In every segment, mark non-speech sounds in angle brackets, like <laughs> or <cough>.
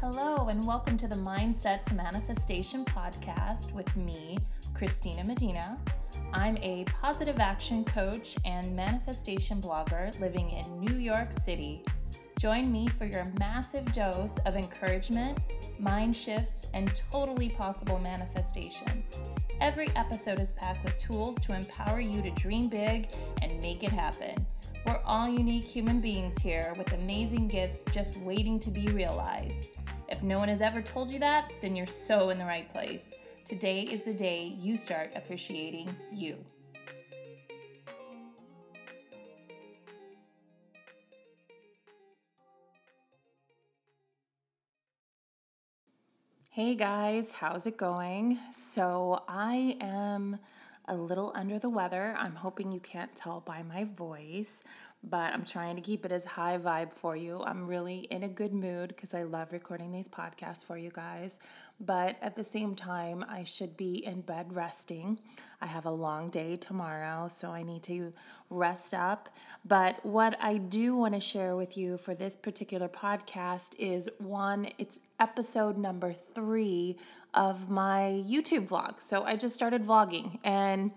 Hello, and welcome to the Mindset to Manifestation podcast with me, Christina Medina. I'm a positive action coach and manifestation blogger living in New York City. Join me for your massive dose of encouragement, mind shifts, and totally possible manifestation. Every episode is packed with tools to empower you to dream big and make it happen. We're all unique human beings here with amazing gifts just waiting to be realized. If no one has ever told you that, then you're so in the right place. Today is the day you start appreciating you. Hey guys, how's it going? So, I am a little under the weather. I'm hoping you can't tell by my voice, but I'm trying to keep it as high vibe for you. I'm really in a good mood because I love recording these podcasts for you guys. But at the same time, I should be in bed resting. I have a long day tomorrow, so I need to rest up. But what I do want to share with you for this particular podcast is one, it's episode number three of my YouTube vlog. So I just started vlogging and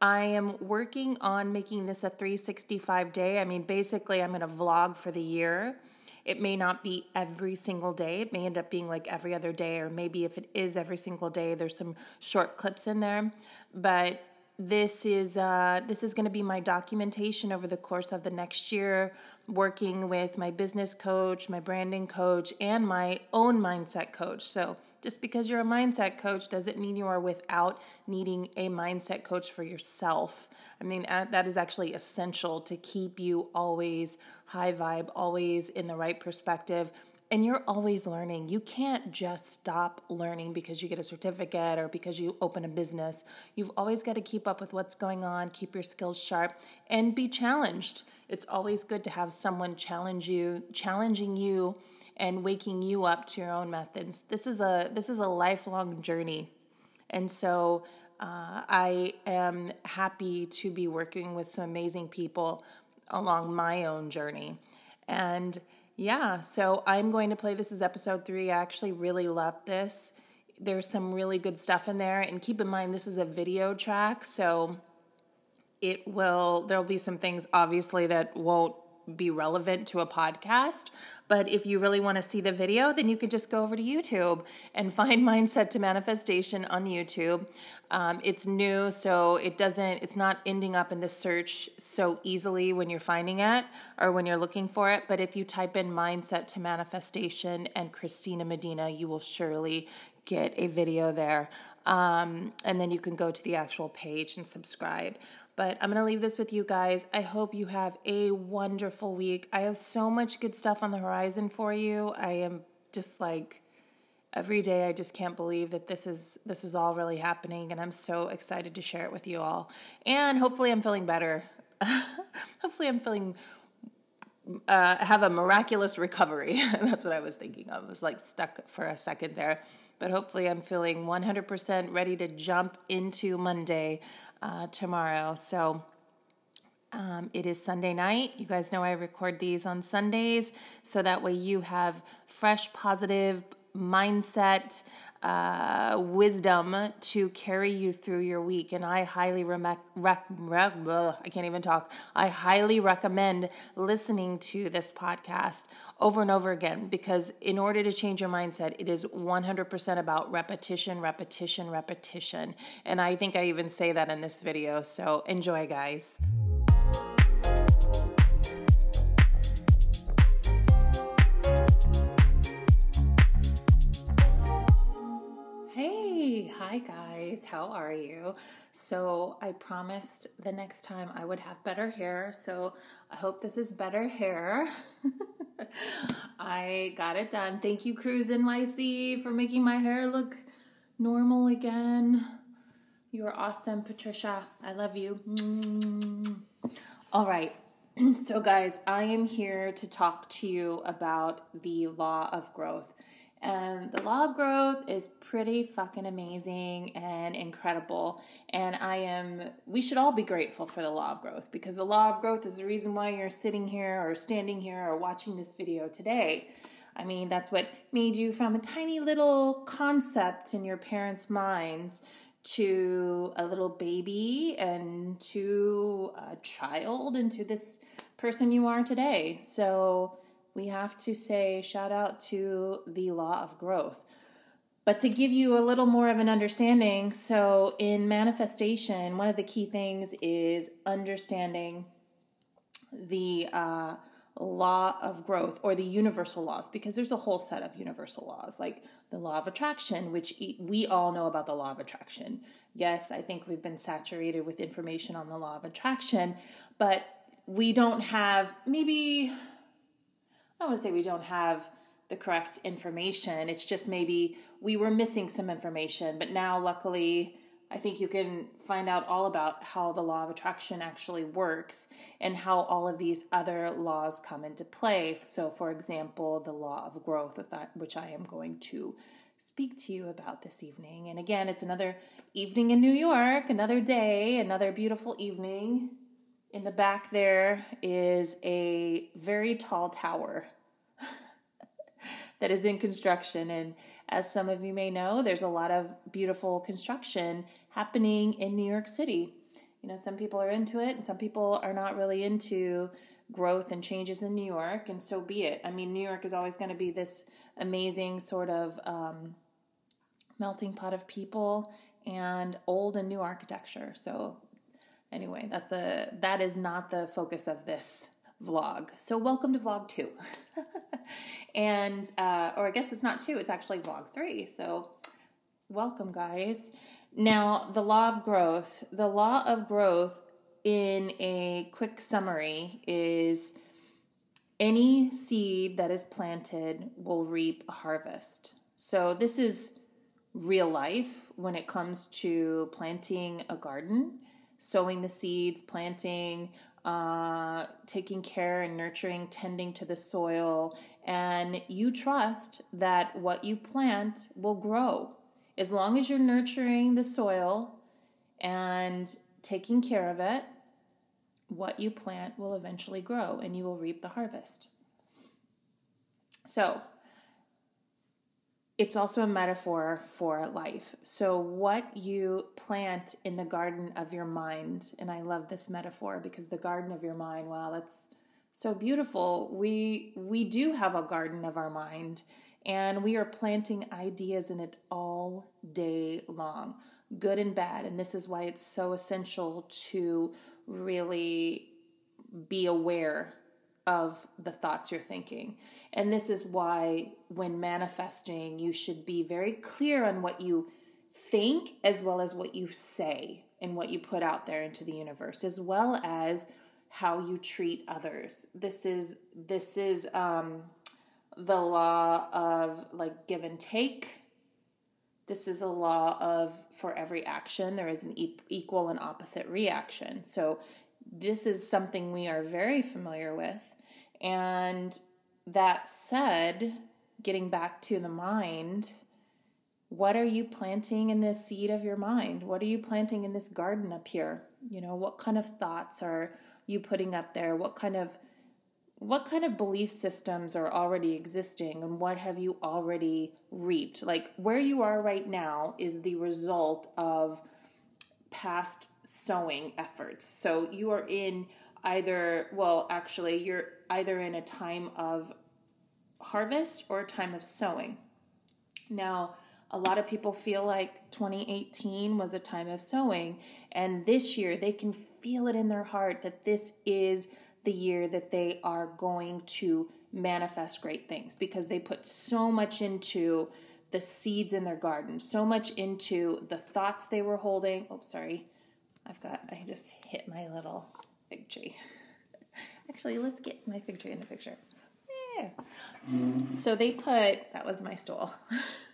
I am working on making this a 365 day. I mean, basically, I'm going to vlog for the year. It may not be every single day. It may end up being like every other day, or maybe if it is every single day, there's some short clips in there. But this is uh, this is going to be my documentation over the course of the next year, working with my business coach, my branding coach, and my own mindset coach. So just because you're a mindset coach doesn't mean you are without needing a mindset coach for yourself. I mean, that is actually essential to keep you always high vibe, always in the right perspective. And you're always learning. You can't just stop learning because you get a certificate or because you open a business. You've always got to keep up with what's going on, keep your skills sharp, and be challenged. It's always good to have someone challenge you, challenging you and waking you up to your own methods. This is a this is a lifelong journey, and so uh, I am happy to be working with some amazing people along my own journey, and yeah, so I'm going to play this is episode three. I actually really love this. There's some really good stuff in there, and keep in mind this is a video track, so it will there'll be some things obviously that won't be relevant to a podcast but if you really want to see the video, then you can just go over to YouTube and <laughs> find Mindset to Manifestation on YouTube. Um, it's new, so it doesn't, it's not ending up in the search so easily when you're finding it or when you're looking for it. But if you type in Mindset to Manifestation and Christina Medina, you will surely get a video there. Um, and then you can go to the actual page and subscribe. But I'm going to leave this with you guys. I hope you have a wonderful week. I have so much good stuff on the horizon for you. I am just like every day I just can't believe that this is this is all really happening and I'm so excited to share it with you all. And hopefully I'm feeling better. <laughs> hopefully I'm feeling uh, have a miraculous recovery. <laughs> That's what I was thinking of. I was like stuck for a second there. But hopefully I'm feeling 100% ready to jump into Monday uh, tomorrow. So um, it is Sunday night. You guys know I record these on Sundays, so that way you have fresh, positive mindset, uh, wisdom to carry you through your week. And I highly rec- rec- rec- I can't even talk. I highly recommend listening to this podcast over and over again because in order to change your mindset, it is 100% about repetition, repetition, repetition. And I think I even say that in this video. So enjoy, guys. Guys, how are you? So, I promised the next time I would have better hair, so I hope this is better hair. <laughs> I got it done. Thank you, Cruise NYC, for making my hair look normal again. You are awesome, Patricia. I love you. All right. <clears throat> So, guys, I am here to talk to you about the law of growth. And the law of growth is pretty fucking amazing and incredible. And I am, we should all be grateful for the law of growth because the law of growth is the reason why you're sitting here or standing here or watching this video today. I mean, that's what made you from a tiny little concept in your parents' minds to a little baby and to a child and to this person you are today. So we have to say shout out to the law of growth. But to give you a little more of an understanding, so in manifestation, one of the key things is understanding the uh, law of growth or the universal laws, because there's a whole set of universal laws, like the law of attraction, which we all know about the law of attraction. Yes, I think we've been saturated with information on the law of attraction, but we don't have maybe, I don't want to say we don't have the correct information. It's just maybe we were missing some information, but now luckily I think you can find out all about how the law of attraction actually works and how all of these other laws come into play. So, for example, the law of growth, which I am going to speak to you about this evening. And again, it's another evening in New York, another day, another beautiful evening. In the back, there is a very tall tower <laughs> that is in construction. And as some of you may know, there's a lot of beautiful construction happening in New York City. You know, some people are into it and some people are not really into growth and changes in New York, and so be it. I mean, New York is always going to be this amazing sort of um, melting pot of people and old and new architecture. So, anyway, that's a that is not the focus of this vlog. So, welcome to vlog two. <laughs> and, uh, or I guess it's not two, it's actually vlog three. So, welcome, guys. Now, the law of growth. The law of growth, in a quick summary, is any seed that is planted will reap a harvest. So, this is real life when it comes to planting a garden, sowing the seeds, planting, uh, taking care and nurturing, tending to the soil, and you trust that what you plant will grow. As long as you're nurturing the soil and taking care of it, what you plant will eventually grow and you will reap the harvest. So, it's also a metaphor for life. So, what you plant in the garden of your mind, and I love this metaphor because the garden of your mind, wow, that's so beautiful. We we do have a garden of our mind, and we are planting ideas in it all day long, good and bad. And this is why it's so essential to really be aware of the thoughts you're thinking. And this is why, when manifesting, you should be very clear on what you think as well as what you say and what you put out there into the universe, as well as how you treat others. This is this is um, the law of like give and take. This is a law of for every action there is an equal and opposite reaction. So this is something we are very familiar with and that said, getting back to the mind, what are you planting in this seed of your mind? What are you planting in this garden up here? You know, what kind of thoughts are you putting up there? What kind of what kind of belief systems are already existing and what have you already reaped? Like where you are right now is the result of past sowing efforts. So you are in either, well, actually, you're either in a time of harvest or a time of sowing. Now, a lot of people feel like 2018 was a time of sowing, and this year they can feel it in their heart that this is the year that they are going to manifest great things because they put so much into the seeds in their garden, so much into the thoughts they were holding. Oh, sorry. I've got, I just hit my little fig tree. <laughs> Actually, let's get my fig tree in the picture. There. So they put, that was my stool.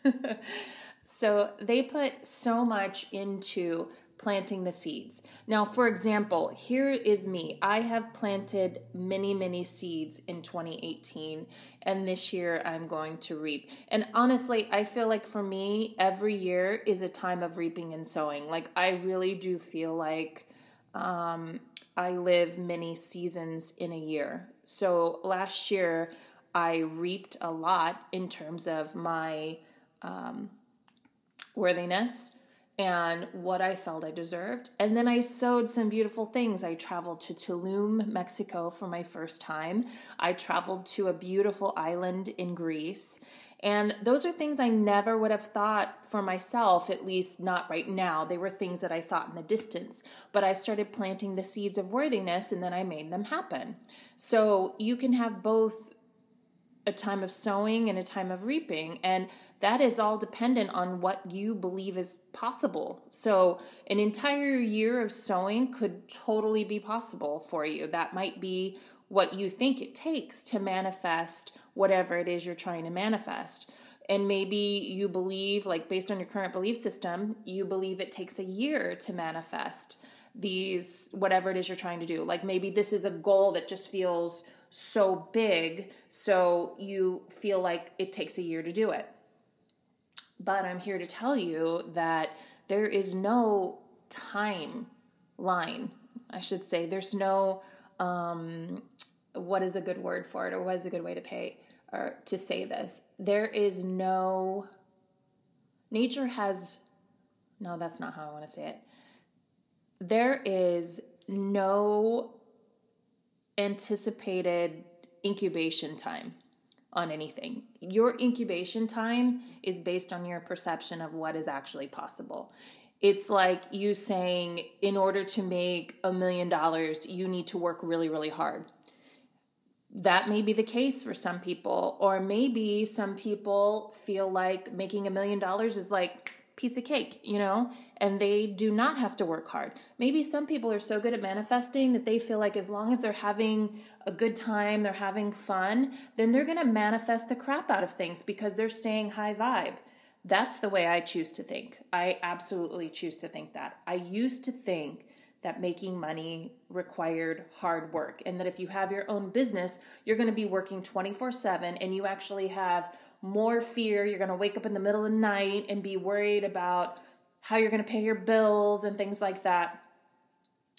<laughs> so they put so much into planting the seeds. Now, for example, here is me. I have planted many, many seeds in 2018, and this year I'm going to reap. And honestly, I feel like for me, every year is a time of reaping and sowing. Like, I really do feel like um, I live many seasons in a year. So last year, I reaped a lot in terms of my um, worthiness and what I felt I deserved. And then I sowed some beautiful things. I traveled to Tulum, Mexico for my first time. I traveled to a beautiful island in Greece. And those are things I never would have thought for myself, at least not right now. They were things that I thought in the distance. But I started planting the seeds of worthiness and then I made them happen. So you can have both a time of sowing and a time of reaping. And that is all dependent on what you believe is possible. So, an entire year of sowing could totally be possible for you. That might be what you think it takes to manifest whatever it is you're trying to manifest. And maybe you believe, like based on your current belief system, you believe it takes a year to manifest these, whatever it is you're trying to do. Like maybe this is a goal that just feels so big, so you feel like it takes a year to do it. But I'm here to tell you that there is no time line, I should say. There's no, um, what is a good word for it, or what is a good way to pay or to say this? There is no, nature has, no, that's not how I want to say it. There is no anticipated incubation time on anything. Your incubation time is based on your perception of what is actually possible. It's like you saying, in order to make a million dollars, you need to work really, really hard. That may be the case for some people, or maybe some people feel like making a million dollars is like piece of cake, you know, and they do not have to work hard. Maybe some people are so good at manifesting that they feel like as long as they're having a good time, they're having fun, then they're going to manifest the crap out of things because they're staying high vibe. That's the way I choose to think. I absolutely choose to think that. I used to think that making money required hard work and that if you have your own business, you're going to be working 24 7 and you actually have more fear. You're going to wake up in the middle of the night and be worried about how you're going to pay your bills and things like that.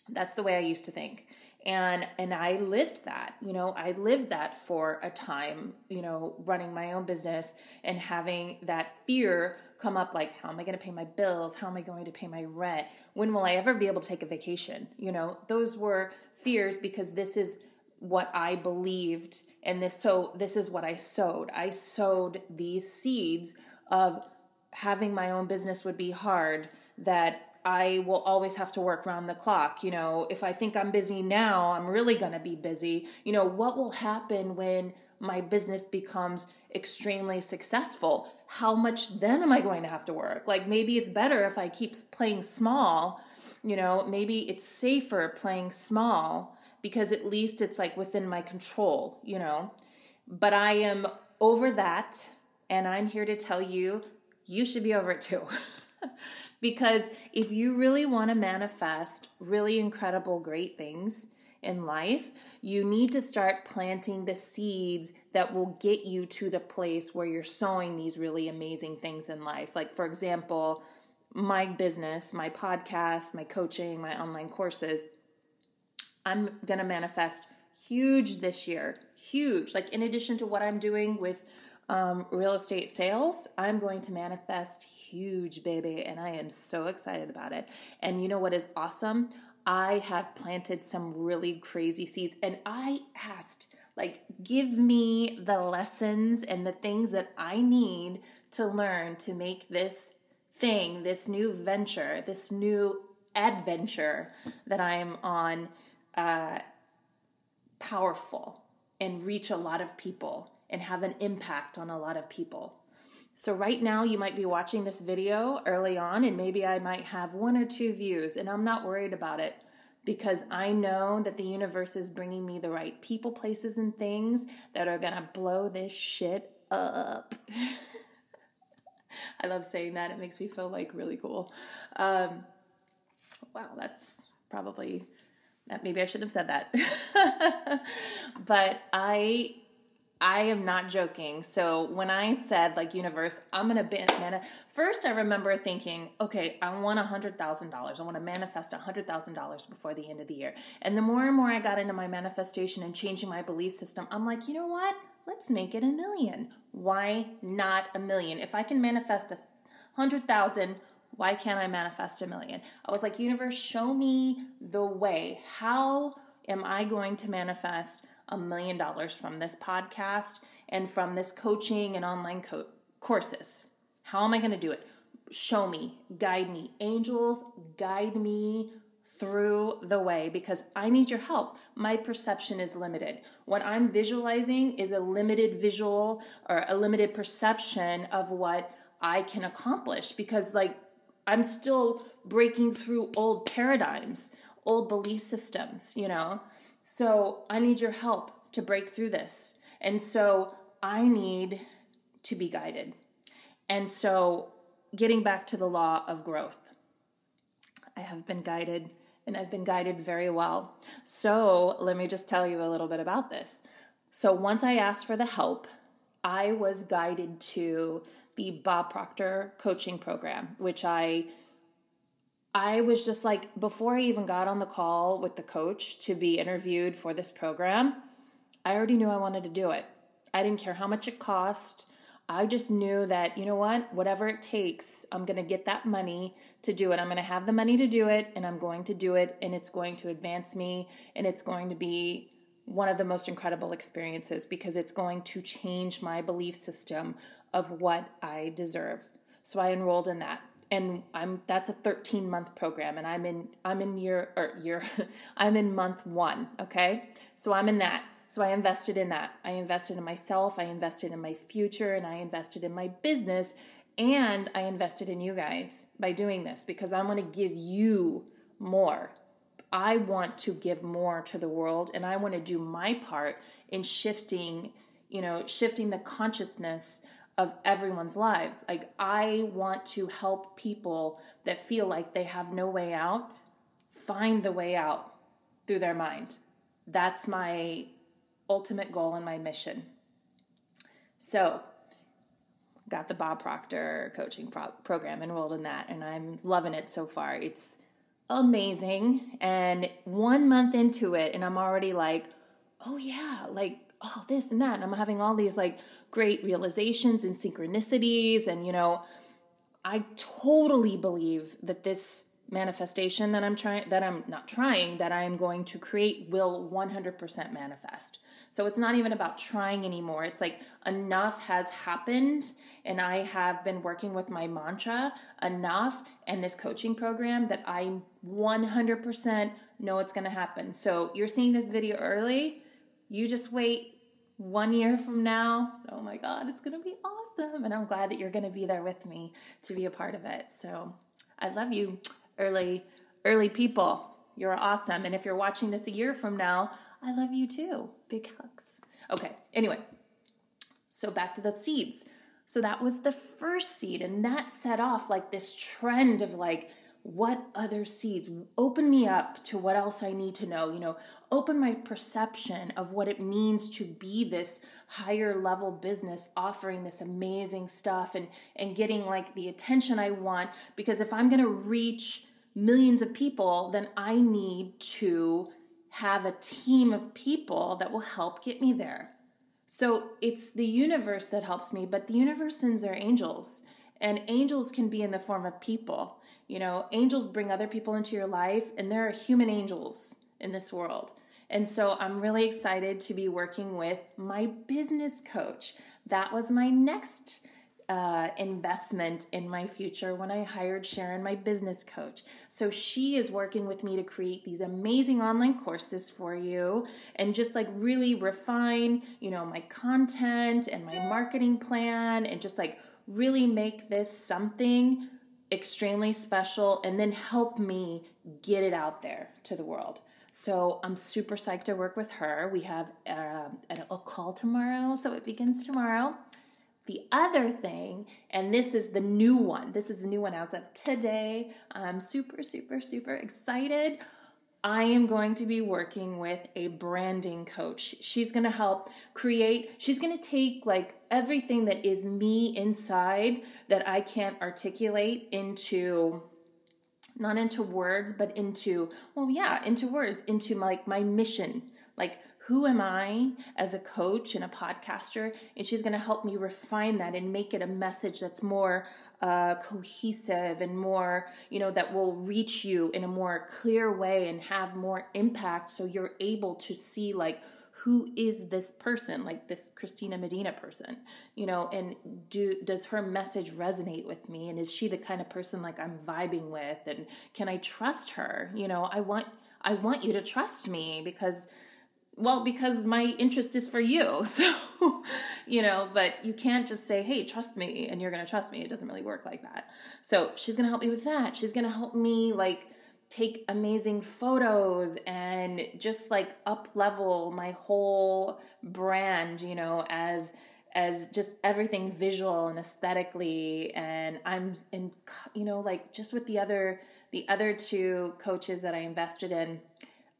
That's the way I used to think. And and I lived that. You know, I lived that for a time, you know, running my own business and having that fear come up like how am I going to pay my bills? How am I going to pay my rent? When will I ever be able to take a vacation? You know, those were fears because this is what I believed and this so this is what I sowed. I sowed these seeds of having my own business would be hard that I will always have to work round the clock. You know, if I think I'm busy now, I'm really going to be busy. You know, what will happen when my business becomes extremely successful? How much then am I going to have to work? Like maybe it's better if I keep playing small. You know, maybe it's safer playing small because at least it's like within my control, you know. But I am over that, and I'm here to tell you, you should be over it too. <laughs> because if you really want to manifest really incredible, great things in life, you need to start planting the seeds that will get you to the place where you're sowing these really amazing things in life. Like, for example, my business, my podcast, my coaching, my online courses I'm going to manifest huge this year. Huge. Like, in addition to what I'm doing with um, real estate sales, I'm going to manifest huge, baby. And I am so excited about it. And you know what is awesome? I have planted some really crazy seeds. And I asked, like, give me the lessons and the things that I need to learn to make this thing, this new venture, this new adventure that I am on uh, powerful and reach a lot of people and have an impact on a lot of people. So, right now, you might be watching this video early on, and maybe I might have one or two views, and I'm not worried about it because I know that the universe is bringing me the right people, places, and things that are gonna blow this shit up. <laughs> I love saying that, it makes me feel like really cool. Um, wow, that's probably that maybe I shouldn't have said that. <laughs> but I I am not joking. So when I said like universe, I'm gonna man. First, I remember thinking, okay, I want a hundred thousand dollars. I want to manifest a hundred thousand dollars before the end of the year. And the more and more I got into my manifestation and changing my belief system, I'm like, you know what? Let's make it a million. Why not a million? If I can manifest a hundred thousand, why can't I manifest a million? I was like, universe, show me the way. How am I going to manifest a million dollars from this podcast and from this coaching and online co- courses? How am I going to do it? Show me, guide me. Angels, guide me through the way because I need your help. My perception is limited. What I'm visualizing is a limited visual or a limited perception of what I can accomplish because, like, I'm still breaking through old paradigms, old belief systems, you know? So I need your help to break through this. And so I need to be guided. And so getting back to the law of growth, I have been guided and I've been guided very well. So let me just tell you a little bit about this. So once I asked for the help, I was guided to the Bob Proctor coaching program, which I I was just like before I even got on the call with the coach to be interviewed for this program, I already knew I wanted to do it. I didn't care how much it cost. I just knew that, you know what, whatever it takes, I'm going to get that money to do it. I'm going to have the money to do it, and I'm going to do it, and it's going to advance me, and it's going to be one of the most incredible experiences because it's going to change my belief system of what I deserve. So I enrolled in that. And I'm that's a 13 month program and I'm in I'm in year or year <laughs> I'm in month 1, okay? So I'm in that. So I invested in that. I invested in myself, I invested in my future, and I invested in my business, and I invested in you guys by doing this because I want to give you more. I want to give more to the world and I want to do my part in shifting, you know, shifting the consciousness of everyone's lives. Like I want to help people that feel like they have no way out find the way out through their mind. That's my ultimate goal and my mission. So, got the Bob Proctor coaching pro- program, enrolled in that, and I'm loving it so far. It's amazing. And one month into it, and I'm already like, oh yeah, like, oh, this and that. And I'm having all these like great realizations and synchronicities. And, you know, I totally believe that this manifestation that I'm trying, that I'm not trying, that I am going to create will 100% manifest. So it's not even about trying anymore. It's like enough has happened and I have been working with my mantra enough and this coaching program that I 100% know it's going to happen. So you're seeing this video early. You just wait one year from now. Oh my God, it's going to be awesome. And I'm glad that you're going to be there with me to be a part of it. So I love you, early, early people. You're awesome. And if you're watching this a year from now, I love you too. Big hugs. Okay, anyway, so back to the seeds. So that was the first seed, and that set off like this trend of like, what other seeds open me up to what else I need to know, you know, open my perception of what it means to be this higher level business offering this amazing stuff and and getting like the attention I want because if I'm going to reach millions of people, then I need to have a team of people that will help get me there. So it's the universe that helps me, but the universe sends their angels. And angels can be in the form of people. You know, angels bring other people into your life, and there are human angels in this world. And so I'm really excited to be working with my business coach. That was my next uh, investment in my future when I hired Sharon, my business coach. So she is working with me to create these amazing online courses for you and just like really refine, you know, my content and my marketing plan and just like really make this something extremely special and then help me get it out there to the world. So I'm super psyched to work with her. We have uh, a call tomorrow, so it begins tomorrow. The other thing, and this is the new one, this is the new one as of today. I'm super, super, super excited. I am going to be working with a branding coach. She's going to help create, she's going to take like everything that is me inside that I can't articulate into not into words, but into, well, yeah, into words, into my, like my mission, like who am I as a coach and a podcaster? And she's going to help me refine that and make it a message that's more uh, cohesive and more, you know, that will reach you in a more clear way and have more impact. So you're able to see, like, who is this person like this christina medina person you know? And do does her message resonate with me? And is she the kind of person like i'm vibing with? And can i trust her? You know i want i want you to trust me because well because my interest is for you <laughs> so you know but you can't just say hey trust me and you're going to trust me. It doesn't really work like that. So she's going to help me with that. She's going to help me like take amazing photos and just like up level my whole brand you know as as just everything visual and aesthetically. And i'm in you know like just with the other the other two coaches that i invested in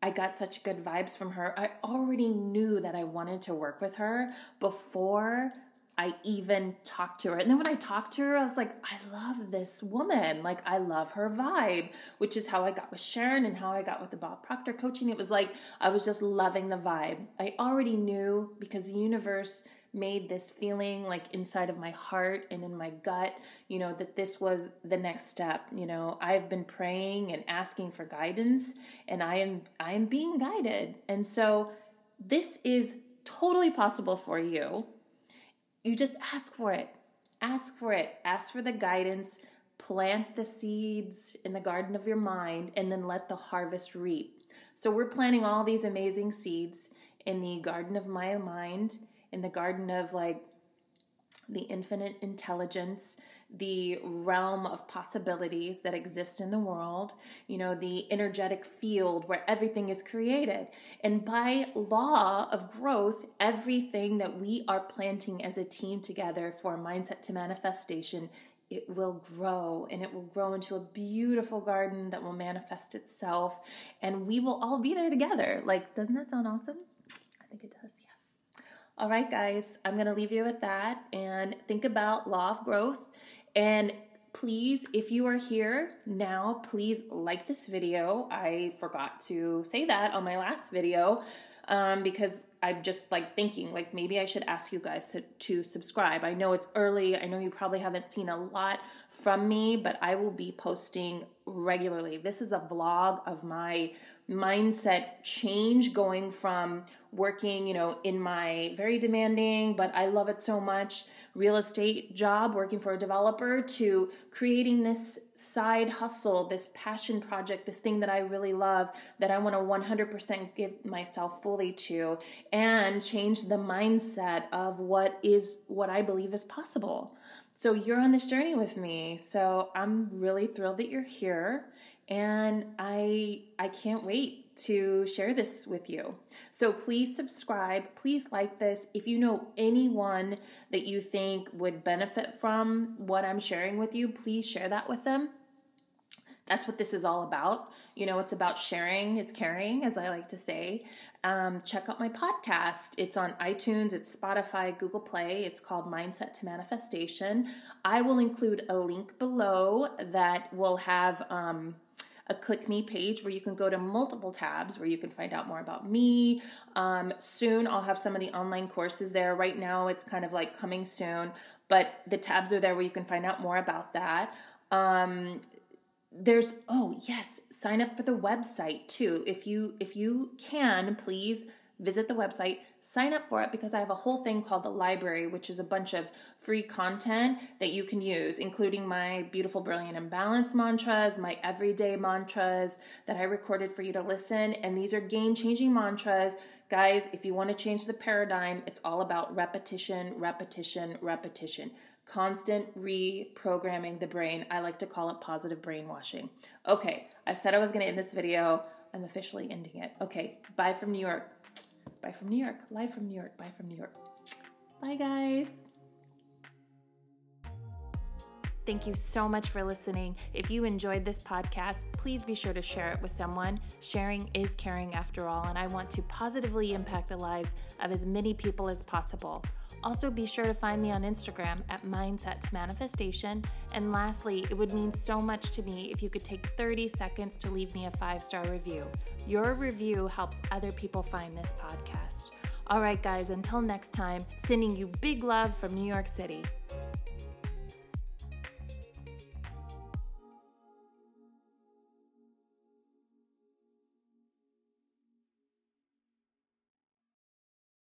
I got such good vibes from her. I already knew that I wanted to work with her before I even talked to her. And then when I talked to her, I was like, I love this woman. Like, I love her vibe, which is how I got with Sharon and how I got with the Bob Proctor coaching. It was like I was just loving the vibe. I already knew because the universe made this feeling like inside of my heart and in my gut, you know, that this was the next step. You know, I've been praying and asking for guidance and I am I am being guided. And so this is totally possible for you. You just ask for it. Ask for it. Ask for the guidance. Plant the seeds in the garden of your mind and then let the harvest reap. So we're planting all these amazing seeds in the garden of my mind in the garden of like the infinite intelligence, the realm of possibilities that exist in the world, you know, the energetic field where everything is created. And by law of growth, everything that we are planting as a team together for mindset to manifestation it will grow and it will grow into a beautiful garden that will manifest itself and we will all be there together. Like, doesn't that sound awesome? I think it does. All right, guys, I'm going to leave you with that and think about law of growth. And please, if you are here now, please like this video. I forgot to say that on my last video um, because I'm just like thinking, like, maybe I should ask you guys to, to subscribe. I know it's early. I know you probably haven't seen a lot from me, but I will be posting regularly. This is a vlog of my mindset change going from working, you know, in my very demanding, but I love it so much real estate job working for a developer to creating this side hustle, this passion project, this thing that I really love that I want to 100% give myself fully to and change the mindset of what is what I believe is possible. So you're on this journey with me. So I'm really thrilled that you're here and I I can't wait to share this with you. So please subscribe, please like this. If you know anyone that you think would benefit from what I'm sharing with you, please share that with them. That's what this is all about. You know, it's about sharing, it's caring, as I like to say. Um, check out my podcast. It's on iTunes, it's Spotify, Google Play. It's called Mindset to Manifestation. I will include a link below that will have. Um, a click me page where you can go to multiple tabs where you can find out more about me. Um, soon I'll have some of the online courses there. Right now it's kind of like coming soon, but the tabs are there where you can find out more about that. Um, there's oh yes sign up for the website too if you if you can please visit the website, sign up for it because I have a whole thing called the library, which is a bunch of free content that you can use, including my beautiful, brilliant, and balanced mantras, my everyday mantras that I recorded for you to listen. And these are game changing mantras. Guys, if you want to change the paradigm, it's all about repetition, repetition, repetition. Constant reprogramming the brain. I like to call it positive brainwashing. Okay, I said I was going to end this video. I'm officially ending it. Okay, bye from New York. Bye from New York. Live from New York. Bye from New York. Bye, guys. Thank you so much for listening. If you enjoyed this podcast, please be sure to share it with someone. Sharing is caring after all, and I want to positively impact the lives of as many people as possible. Also, be sure to find me on Instagram at Mindset Manifestation. And lastly, it would mean so much to me if you could take 30 seconds to leave me a five star review. Your review helps other people find this podcast. All right, guys, until next time, sending you big love from New York City.